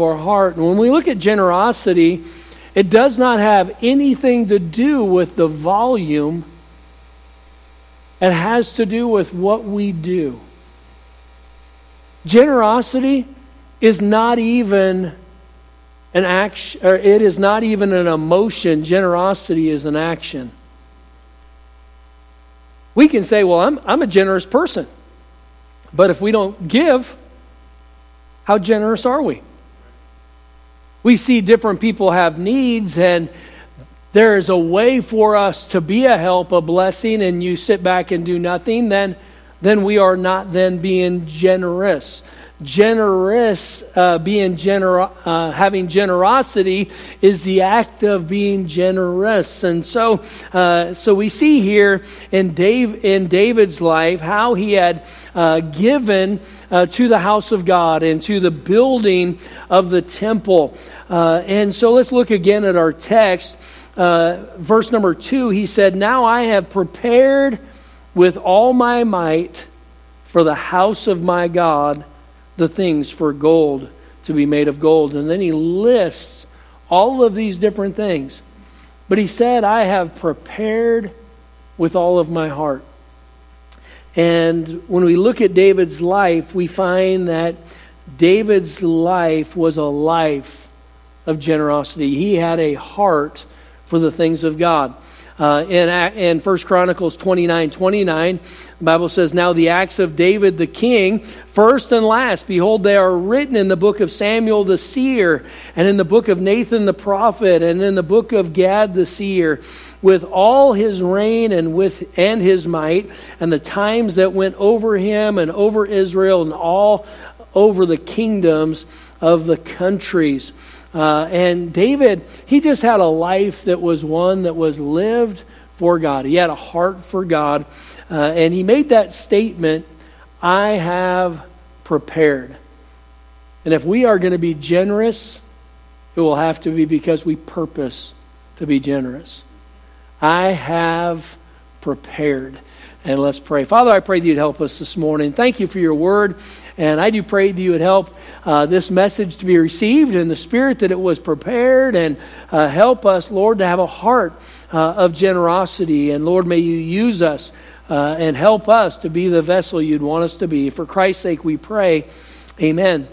our heart. And when we look at generosity, it does not have anything to do with the volume, it has to do with what we do. Generosity is not even an action, or it is not even an emotion. Generosity is an action. We can say, well, I'm, I'm a generous person. But if we don't give, how generous are we? We see different people have needs, and there is a way for us to be a help, a blessing, and you sit back and do nothing, then, then we are not then being generous. Generous, uh, being gener- uh, having generosity is the act of being generous, and so, uh, so we see here in Dave in David's life how he had uh, given uh, to the house of God and to the building of the temple. Uh, and so let's look again at our text. Verse number two, he said, Now I have prepared with all my might for the house of my God the things for gold to be made of gold. And then he lists all of these different things. But he said, I have prepared with all of my heart. And when we look at David's life, we find that David's life was a life of generosity. He had a heart for the things of God. Uh, in, in 1 Chronicles 29 29, the Bible says, Now the acts of David the king, first and last, behold, they are written in the book of Samuel the seer, and in the book of Nathan the prophet, and in the book of Gad the seer with all his reign and with and his might and the times that went over him and over Israel and all over the kingdoms of the countries. Uh, and David, he just had a life that was one that was lived for God. He had a heart for God. Uh, and he made that statement I have prepared. And if we are going to be generous, it will have to be because we purpose to be generous. I have prepared. And let's pray. Father, I pray that you'd help us this morning. Thank you for your word. And I do pray that you would help uh, this message to be received in the spirit that it was prepared and uh, help us, Lord, to have a heart uh, of generosity. And Lord, may you use us uh, and help us to be the vessel you'd want us to be. For Christ's sake, we pray. Amen.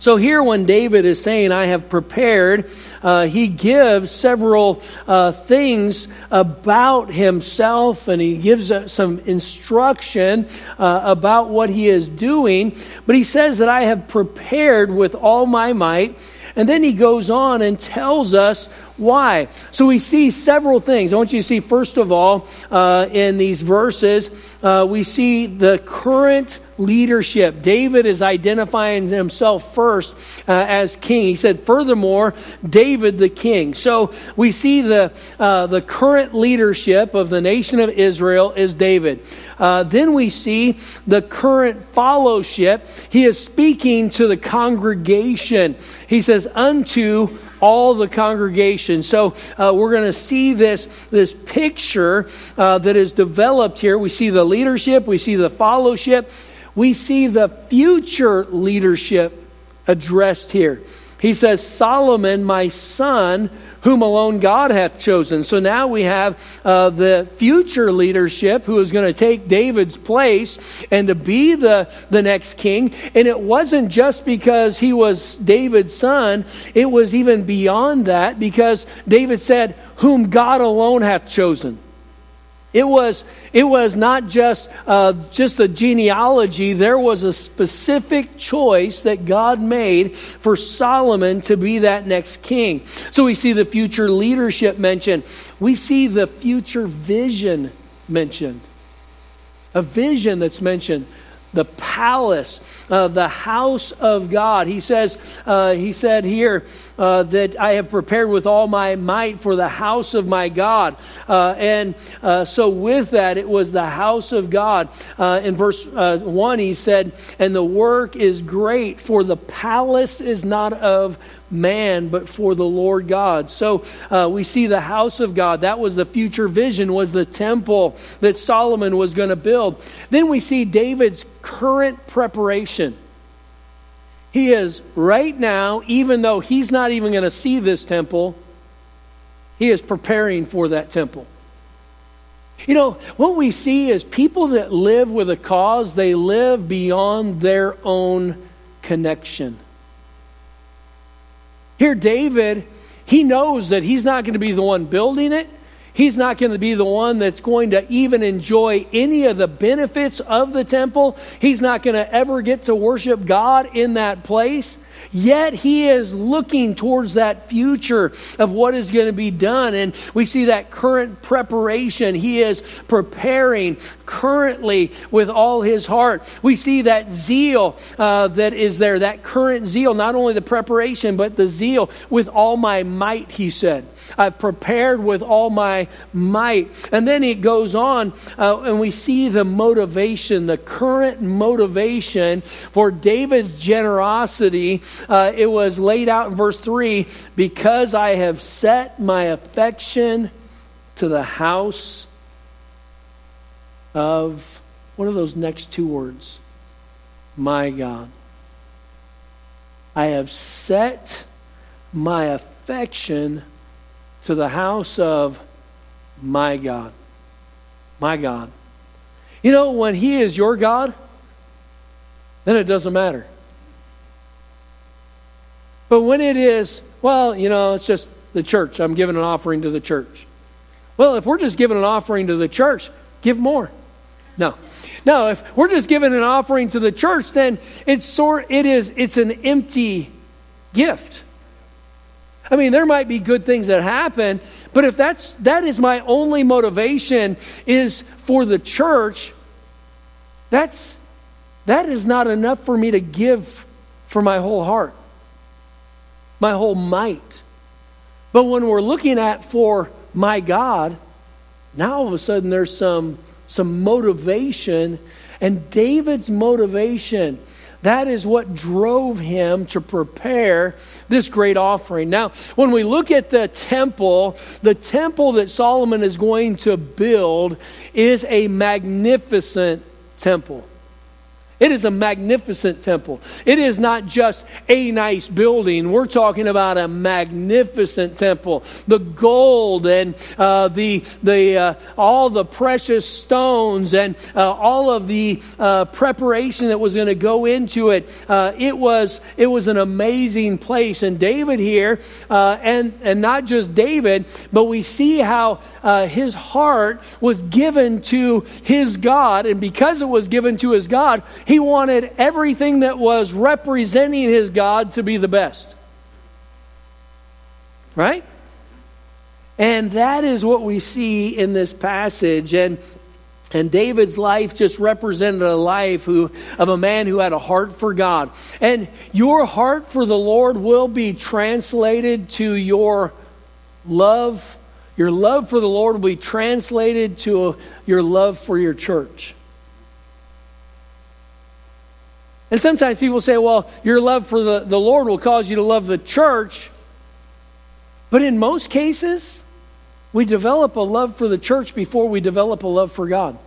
So, here, when David is saying, I have prepared, uh, he gives several uh, things about himself and he gives uh, some instruction uh, about what he is doing. But he says that I have prepared with all my might. And then he goes on and tells us why? So we see several things. I want you to see, first of all, uh, in these verses, uh, we see the current leadership. David is identifying himself first uh, as king. He said, furthermore, David the king. So we see the, uh, the current leadership of the nation of Israel is David. Uh, then we see the current fellowship. He is speaking to the congregation. He says, unto all the congregation. So uh, we're going to see this, this picture uh, that is developed here. We see the leadership, we see the fellowship, we see the future leadership addressed here. He says, Solomon, my son, whom alone God hath chosen. So now we have uh, the future leadership who is going to take David's place and to be the, the next king. And it wasn't just because he was David's son, it was even beyond that because David said, Whom God alone hath chosen. It was, it was not just, uh, just a genealogy, there was a specific choice that God made for Solomon to be that next king. So we see the future leadership mentioned, we see the future vision mentioned. A vision that's mentioned the palace, uh, the house of God. He says, uh, he said here uh, that I have prepared with all my might for the house of my God. Uh, and uh, so with that, it was the house of God. Uh, in verse 1, he said, and the work is great, for the palace is not of man but for the lord god so uh, we see the house of god that was the future vision was the temple that solomon was going to build then we see david's current preparation He is right now, even though he's not even going to see this temple, he is preparing for that temple. You know, what we see is people that live with a cause, they live beyond their own connection. Here, David, he knows that he's not going to be the one building it. He's not going to be the one that's going to even enjoy any of the benefits of the temple. He's not going to ever get to worship God in that place. Yet he is looking towards that future of what is going to be done. And we see that current preparation. He is preparing currently with all his heart. We see that zeal uh, that is there, that current zeal, not only the preparation, but the zeal with all my might, he said. I've prepared with all my might. And then it goes on, uh, and we see the motivation, the current motivation for David's generosity. Uh, it was laid out in verse 3 because I have set my affection to the house of, what are those next two words? My God. I have set my affection to the house of my God. My God. You know, when He is your God, then it doesn't matter. But when it is, well, you know, it's just the church, I'm giving an offering to the church. Well, if we're just giving an offering to the church, give more. No. No, if we're just giving an offering to the church, then it's sort it is it's an empty gift. I mean, there might be good things that happen, but if that's that is my only motivation is for the church, that's that is not enough for me to give for my whole heart, my whole might. But when we're looking at for my God, now all of a sudden there's some some motivation and David's motivation that is what drove him to prepare this great offering. Now, when we look at the temple, the temple that Solomon is going to build is a magnificent temple. It is a magnificent temple. It is not just a nice building. We're talking about a magnificent temple. The gold and uh, the, the, uh, all the precious stones and uh, all of the uh, preparation that was going to go into it. Uh, it, was, it was an amazing place. And David here, uh, and, and not just David, but we see how his heart was given to his God. And because it was given to his God, he wanted everything that was representing his God to be the best. Right? And that is what we see in this passage. And and David's life just represented a life who, of a man who had a heart for God. And your heart for the Lord will be translated to your love. Your love for the Lord will be translated to your love for your church. And sometimes people say, well, your love for the, the Lord will cause you to love the church. But in most cases, we develop a love for the church before we develop a love for God.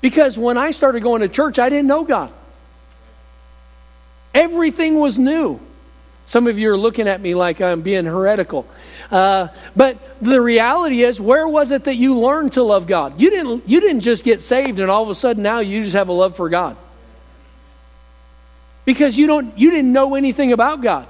Because when I started going to church, I didn't know God. Everything was new. Some of you are looking at me like I'm being heretical. Uh, but the reality is, where was it that you learned to love God? You didn't, you didn't just get saved and all of a sudden now you just have a love for God because you don't you didn't know anything about God.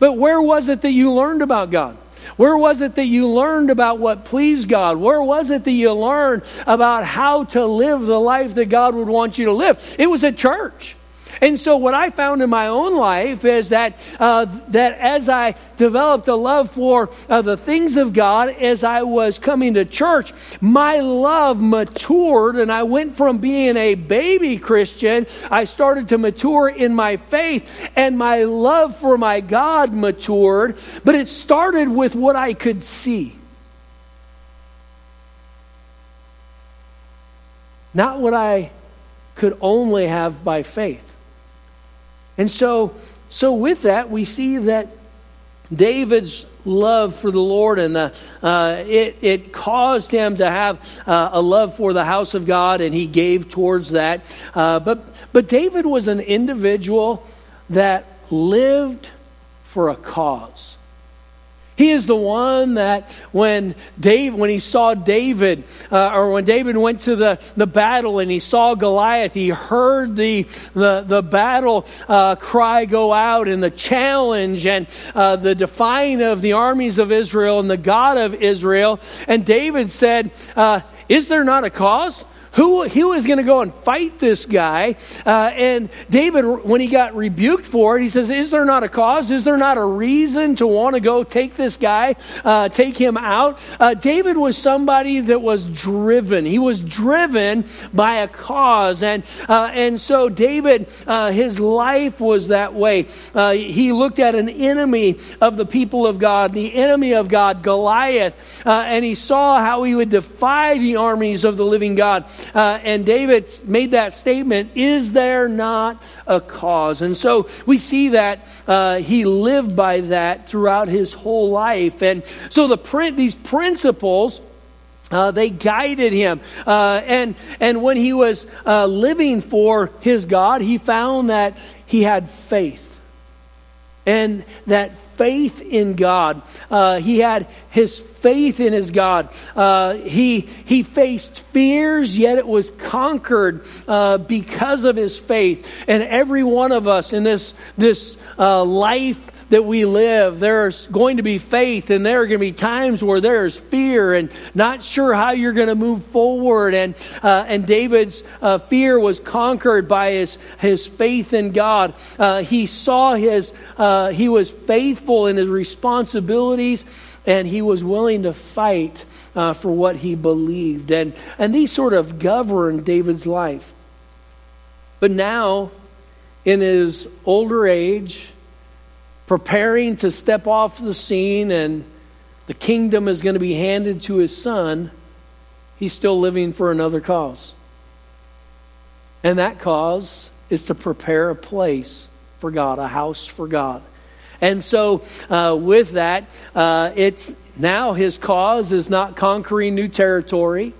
But where was it that you learned about God? Where was it that you learned about what pleased God? Where was it that you learned about how to live the life that God would want you to live? It was at church. And so, what I found in my own life is that, uh, that as I developed a love for uh, the things of God, as I was coming to church, my love matured, and I went from being a baby Christian, I started to mature in my faith, and my love for my God matured, but it started with what I could see. Not what I could only have by faith. And so, so with that, we see that David's love for the Lord, and the, uh, it, it caused him to have uh, a love for the house of God, and he gave towards that. Uh, but, but David was an individual that lived for a cause. He is the one that when Dave, when he saw David, uh, or when David went to the, the battle and he saw Goliath, he heard the, the, the battle uh, cry go out and the challenge and uh, the defying of the armies of Israel and the God of Israel. And David said, uh, Is there not a cause? Who, who is going to go and fight this guy? Uh, and David, when he got rebuked for it, he says, Is there not a cause? Is there not a reason to want to go take this guy, uh, take him out? Uh, David was somebody that was driven. He was driven by a cause. And, uh, and so David, uh, his life was that way. Uh, he looked at an enemy of the people of God, the enemy of God, Goliath, and he saw how he would defy the armies of the living God. Uh, and David made that statement Is there not a cause? And so we see that uh, he lived by that throughout his whole life. And so the print, these principles. Uh, they guided him. Uh, and, and when he was uh, living for his God, he found that he had faith. And that faith in God. Uh, he had his faith in his God. Uh, he, he faced fears, yet it was conquered uh, because of his faith. And every one of us in this, this uh, life that we live, there's going to be faith, and there are going to be times where there's fear and not sure how you're going to move forward. And, uh, and David's uh, fear was conquered by his, his faith in God. Uh, he saw his, uh, he was faithful in his responsibilities, and he was willing to fight uh, for what he believed. And, and these sort of governed David's life. But now, in his older age, preparing to step off the scene and the kingdom is going to be handed to his son, he's still living for another cause. And that cause is to prepare a place for God, a house for God. And so, uh, with that, uh, it's now his cause is not conquering new territory.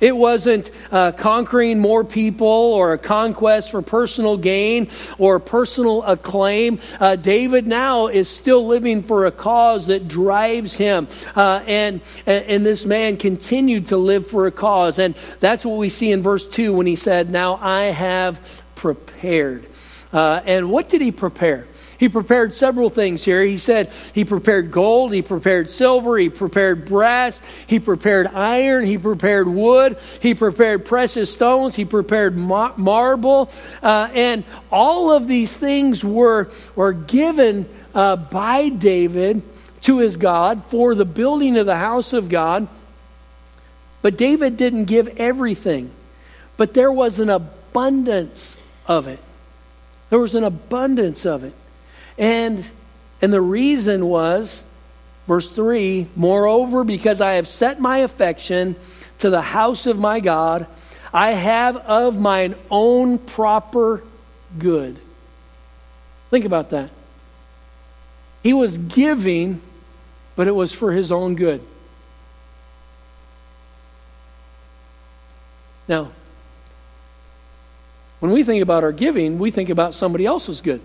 It wasn't uh, conquering more people or a conquest for personal gain or personal acclaim. Uh, David now is still living for a cause that drives him. Uh, and, and this man continued to live for a cause. And that's what we see in verse 2 when he said, Now I have prepared. Uh, and what did he prepare? He prepared several things here. He said he prepared gold, he prepared silver, he prepared brass, he prepared iron, he prepared wood, he prepared precious stones, he prepared mar- marble. Uh, and all of these things were, were given uh, by David to his God for the building of the house of God. But David didn't give everything, but there was an abundance of it. There was an abundance of it. And, and the reason was, verse 3 Moreover, because I have set my affection to the house of my God, I have of mine own proper good. Think about that. He was giving, but it was for his own good. Now, when we think about our giving, we think about somebody else's good.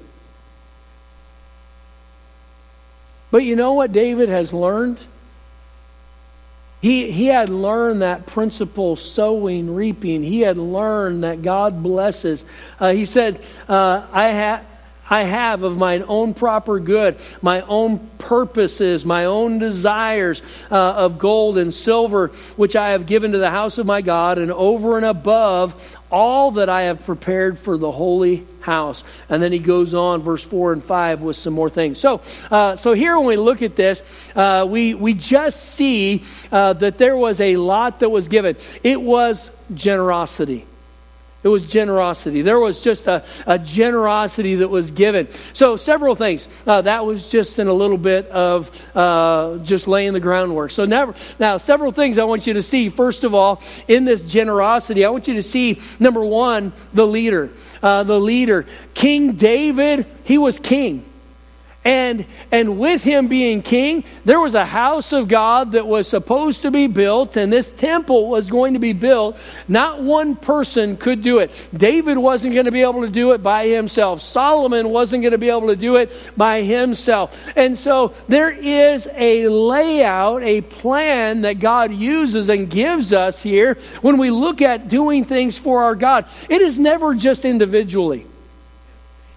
But you know what David has learned? He, he had learned that principle sowing, reaping. He had learned that God blesses. Uh, he said, uh, I, have." I have of mine own proper good, my own purposes, my own desires uh, of gold and silver, which I have given to the house of my God, and over and above all that I have prepared for the holy house. And then he goes on, verse 4 and 5, with some more things. So, uh, so here when we look at this, uh, we, we just see uh, that there was a lot that was given. It was generosity. It was generosity. There was just a, a generosity that was given. So, several things. Uh, that was just in a little bit of uh, just laying the groundwork. So, now, several things I want you to see. First of all, in this generosity, I want you to see number one, the leader. Uh, the leader. King David, he was king. And, and with him being king, there was a house of God that was supposed to be built, and this temple was going to be built. Not one person could do it. David wasn't going to be able to do it by himself, Solomon wasn't going to be able to do it by himself. And so there is a layout, a plan that God uses and gives us here when we look at doing things for our God. It is never just individually.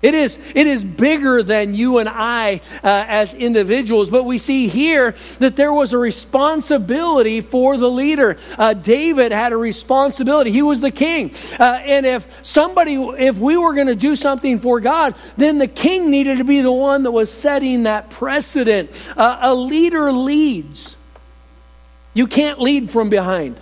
It is, it is bigger than you and I uh, as individuals, but we see here that there was a responsibility for the leader. Uh, David had a responsibility. He was the king. Uh, and if somebody, if we were going to do something for God, then the king needed to be the one that was setting that precedent. Uh, a leader leads, you can't lead from behind.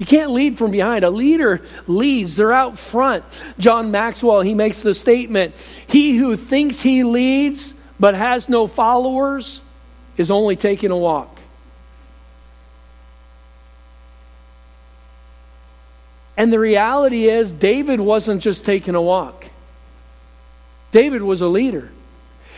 You can't lead from behind. A leader leads, they're out front. John Maxwell, he makes the statement He who thinks he leads but has no followers is only taking a walk. And the reality is, David wasn't just taking a walk, David was a leader.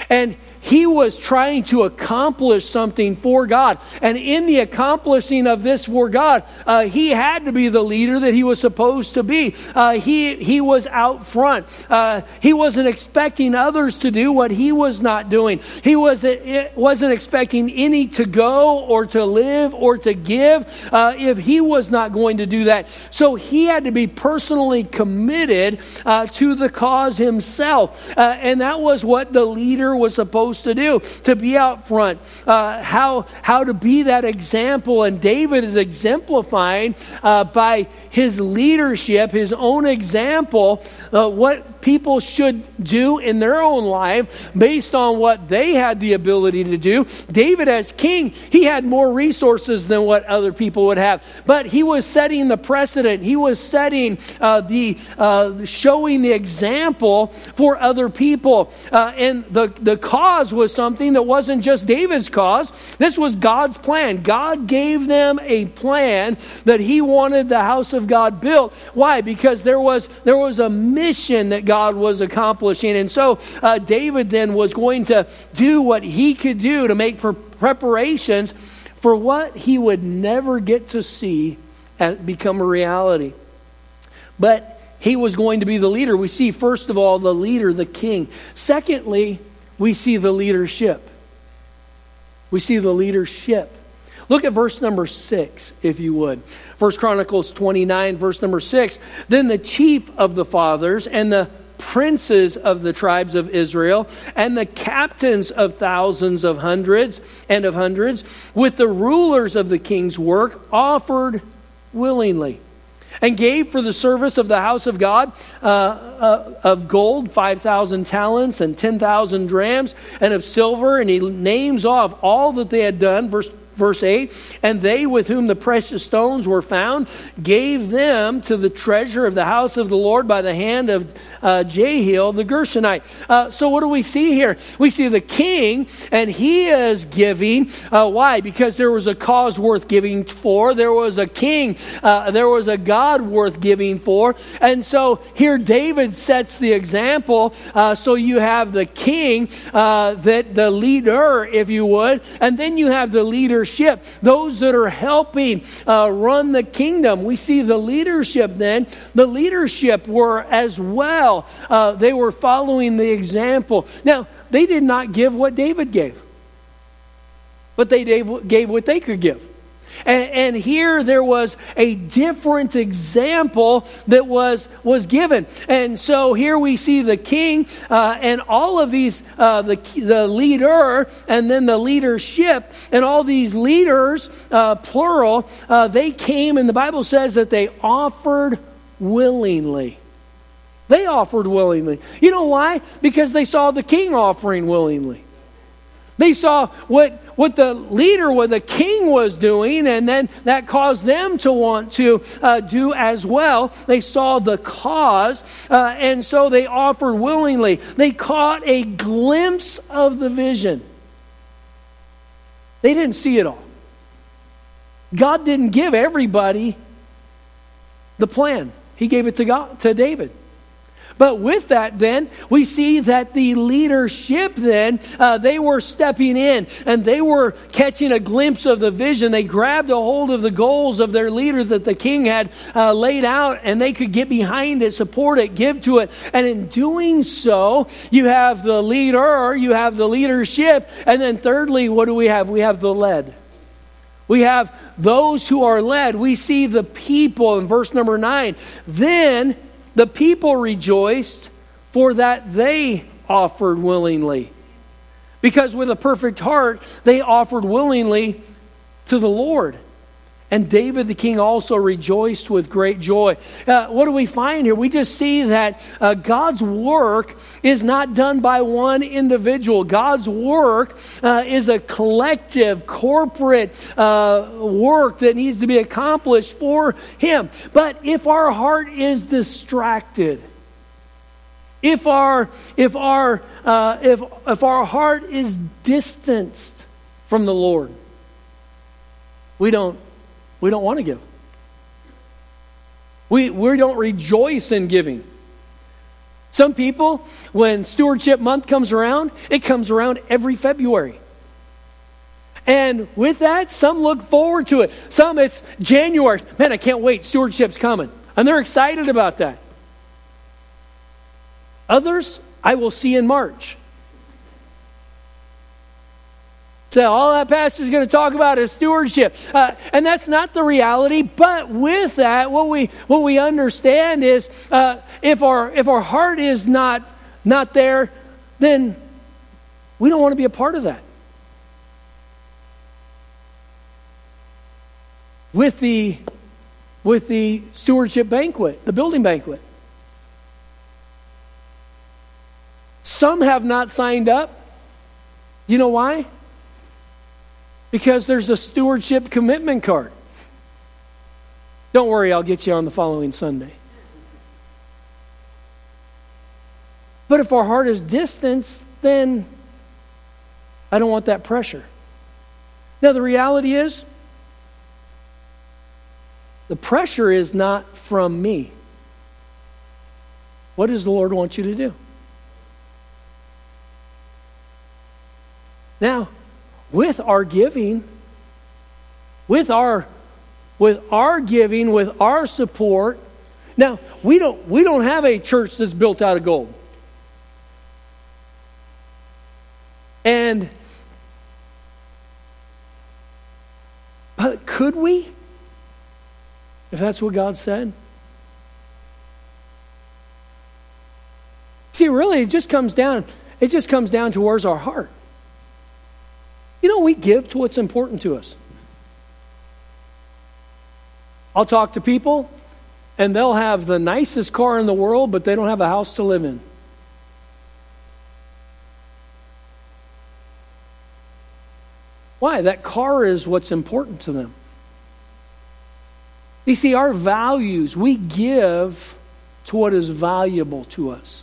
And he was trying to accomplish something for God. And in the accomplishing of this for God, uh, he had to be the leader that he was supposed to be. Uh, he, he was out front. Uh, he wasn't expecting others to do what he was not doing. He wasn't, wasn't expecting any to go or to live or to give uh, if he was not going to do that. So he had to be personally committed uh, to the cause himself. Uh, and that was what the leader was supposed supposed to do to be out front, uh, how, how to be that example. And David is exemplifying uh, by his leadership, his own example, uh, what people should do in their own life based on what they had the ability to do. David, as king, he had more resources than what other people would have, but he was setting the precedent. He was setting uh, the uh, showing the example for other people, uh, and the the cause was something that wasn't just David's cause. This was God's plan. God gave them a plan that He wanted the house of of God built. Why? Because there was, there was a mission that God was accomplishing. And so uh, David then was going to do what he could do to make preparations for what he would never get to see become a reality. But he was going to be the leader. We see, first of all, the leader, the king. Secondly, we see the leadership. We see the leadership. Look at verse number six, if you would. First Chronicles 29, verse number 6. Then the chief of the fathers and the princes of the tribes of Israel and the captains of thousands of hundreds and of hundreds, with the rulers of the king's work, offered willingly and gave for the service of the house of God uh, uh, of gold 5,000 talents and 10,000 drams, and of silver. And he names off all that they had done. Verse verse 8 and they with whom the precious stones were found gave them to the treasure of the house of the lord by the hand of uh, Jehiel the Gershonite. Uh, so, what do we see here? We see the king, and he is giving. Uh, why? Because there was a cause worth giving for, there was a king, uh, there was a God worth giving for. And so, here David sets the example. Uh, so, you have the king, uh, that the leader, if you would, and then you have the leadership, those that are helping run the kingdom. We see the leadership then, the leadership were as well well. Uh, they were following the example. Now, they did not give what David gave, but they gave what they could give. And, and, here there was a different example that was, was given. And so here we see the king uh, and all of these, uh, the, the leader and then the leadership, and all these leaders, uh, plural, uh, they came, and the Bible says that they offered willingly. They offered willingly. You know why? Because they saw the king offering willingly. They saw what, what the leader, what the king was doing, and then that caused them to want to uh, do as well. They saw the cause, uh, and so they offered willingly. They caught a glimpse of the vision. They didn't see it all. God didn't give everybody the plan, He gave it to, God, to David. But with that, then, we see that the leadership, then, uh, they were stepping in and they were catching a glimpse of the vision. They grabbed a hold of the goals of their leader that the king had uh, laid out and they could get behind it, support it, give to it. And in doing so, you have the leader, you have the leadership. And then, thirdly, what do we have? We have the led. We have those who are led. We see the people in verse number nine. Then the people rejoiced for that they offered willingly. Because with a perfect heart, they offered willingly to the Lord. And David the king also rejoiced with great joy. Uh, what do we find here? We just see that uh, God's work is not done by one individual. God's work uh, is a collective, corporate uh, work that needs to be accomplished for Him. But if our heart is distracted, if our if our uh, if if our heart is distanced from the Lord, we don't we don't want to give. We, we don't rejoice in giving. Some people, when stewardship month comes around, it comes around every February. And with that, some look forward to it. Some it's January. Man, I can't wait. Stewardship's coming. And they're excited about that. Others, I will see in March. So all that pastor is going to talk about is stewardship, uh, and that's not the reality. But with that, what we what we understand is uh, if our if our heart is not not there, then we don't want to be a part of that. With the with the stewardship banquet, the building banquet. Some have not signed up. You know why? Because there's a stewardship commitment card. Don't worry, I'll get you on the following Sunday. But if our heart is distance, then I don't want that pressure. Now, the reality is, the pressure is not from me. What does the Lord want you to do? Now, with our giving, with our with our giving, with our support. Now, we don't we don't have a church that's built out of gold. And but could we? If that's what God said? See, really, it just comes down, it just comes down to where's our heart. You know, we give to what's important to us. I'll talk to people, and they'll have the nicest car in the world, but they don't have a house to live in. Why? That car is what's important to them. You see, our values, we give to what is valuable to us.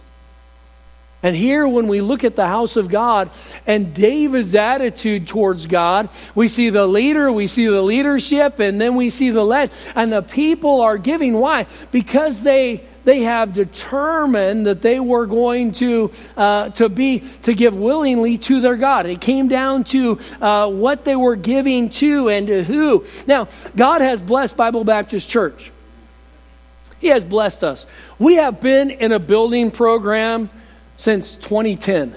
And here, when we look at the house of God and David's attitude towards God, we see the leader, we see the leadership, and then we see the led. And the people are giving. Why? Because they they have determined that they were going to uh, to be to give willingly to their God. It came down to uh, what they were giving to and to who. Now, God has blessed Bible Baptist Church. He has blessed us. We have been in a building program since 2010.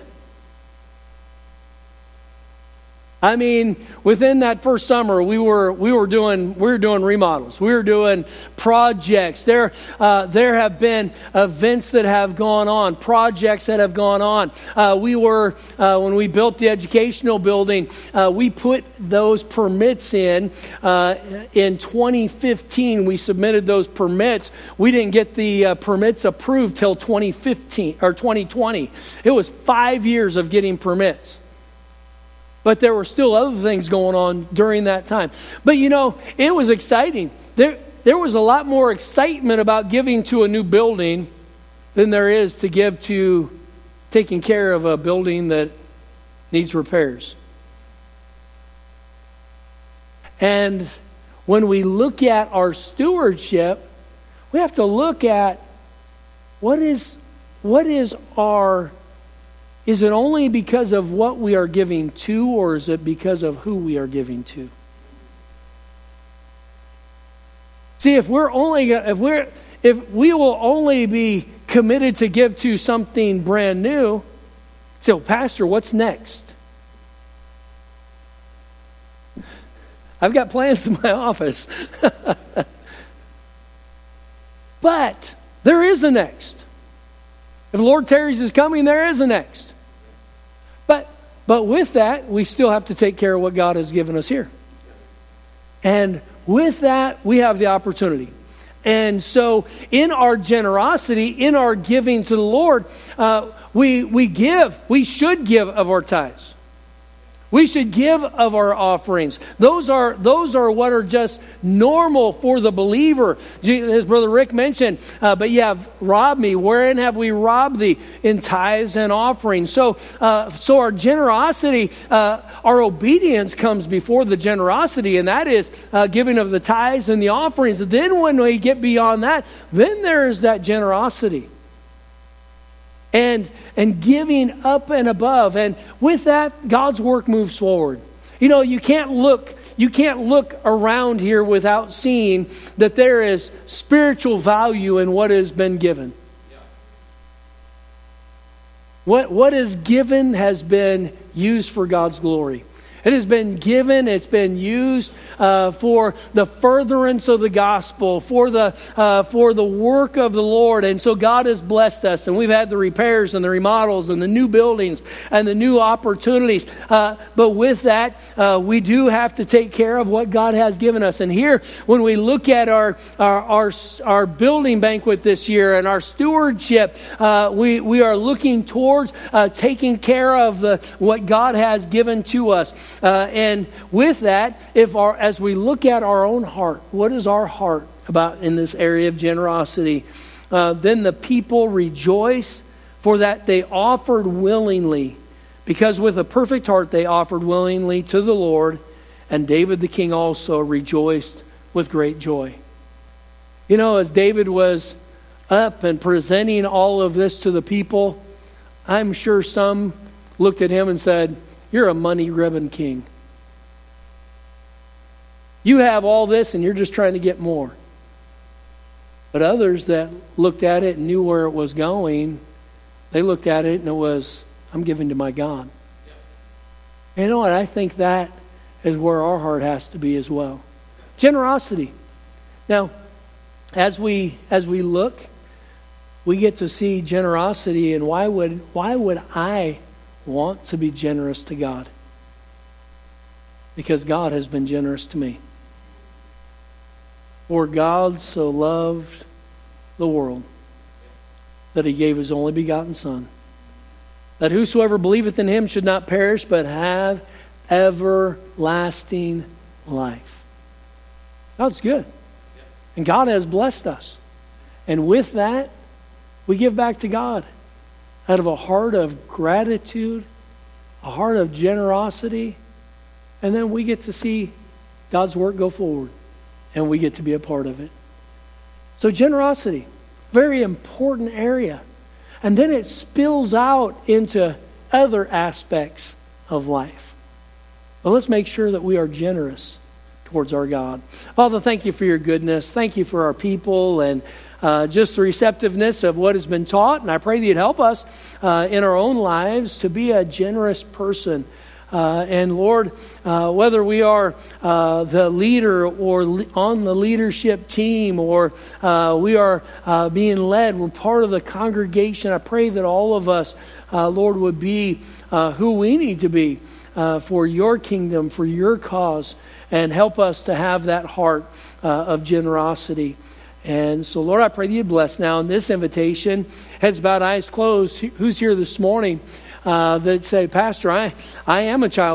I mean, within that first summer, we were we were doing we were doing remodels. We were doing projects. There uh, there have been events that have gone on, projects that have gone on. Uh, we were uh, when we built the educational building, uh, we put those permits in uh, in 2015. We submitted those permits. We didn't get the uh, permits approved till 2015 or 2020. It was five years of getting permits. But there were still other things going on during that time. But you know, it was exciting. There, there was a lot more excitement about giving to a new building than there is to give to taking care of a building that needs repairs. And when we look at our stewardship, we have to look at what is what is our is it only because of what we are giving to or is it because of who we are giving to? See if we're only if we're if we will only be committed to give to something brand new so pastor what's next? I've got plans in my office. But there is a next. If the Lord tarries is coming, there is a next. But with that, we still have to take care of what God has given us here. And with that, we have the opportunity. And so, in our generosity, in our giving to the Lord, uh, we, we give, we should give of our tithes. We should give of our offerings. Those are, those are what are just normal for the believer. As Brother Rick mentioned, uh, but you have robbed me. Wherein have we robbed thee? In tithes and offerings. So, uh, so our generosity, uh, our obedience comes before the generosity, and that is uh, giving of the tithes and the offerings. Then when we get beyond that, then there is that generosity and, and giving up and above. And with that, God's work moves forward. You know, you can't look. You can't look around here without seeing that there is spiritual value in what has been given. What, what is given has been used for God's glory. It has been given, it's been used uh, for the furtherance of the gospel, for the, uh, for the work of the Lord. And so God has blessed us, and we've had the repairs and the remodels and the new buildings and the new opportunities. Uh, but with that, uh, we do have to take care of what God has given us. And here, when we look at our, our, our, our building banquet this year and our stewardship, uh, we, we are looking towards uh, taking care of the, what God has given to us. Uh, and with that, if our, as we look at our own heart, what is our heart about in this area of generosity? Uh, then the people rejoice for that they offered willingly, because with a perfect heart they offered willingly to the Lord, and David the king also rejoiced with great joy. You know, as David was up and presenting all of this to the people, I'm sure some looked at him and said, you're a money grubbing king. You have all this and you're just trying to get more. But others that looked at it and knew where it was going, they looked at it and it was, I'm giving to my God. You know what? I think that is where our heart has to be as well. Generosity. Now, as we as we look, we get to see generosity and why would why would I want to be generous to God because God has been generous to me. For God so loved the world that he gave his only begotten Son, that whosoever believeth in him should not perish but have everlasting life. God's good. And God has blessed us. And with that, we give back to God out of a heart of gratitude, a heart of generosity, and then we get to see God's work go forward and we get to be a part of it. So, generosity, very important area. And then it spills out into other aspects of life. But let's make sure that we are generous towards our God. Father, thank you for your goodness. Thank you for our people and uh, just the receptiveness of what has been taught. And I pray that you'd help us uh, in our own lives to be a generous person. Uh, and Lord, uh, whether we are uh, the leader or le- on the leadership team or uh, we are uh, being led, we're part of the congregation, I pray that all of us, Lord, would be who we need to be for your kingdom, for your cause, and help us to have that heart of generosity. And so, Lord, I pray that you bless now in this invitation. Heads bowed, eyes closed. Who's here this morning uh, that say, Pastor, I, I am a child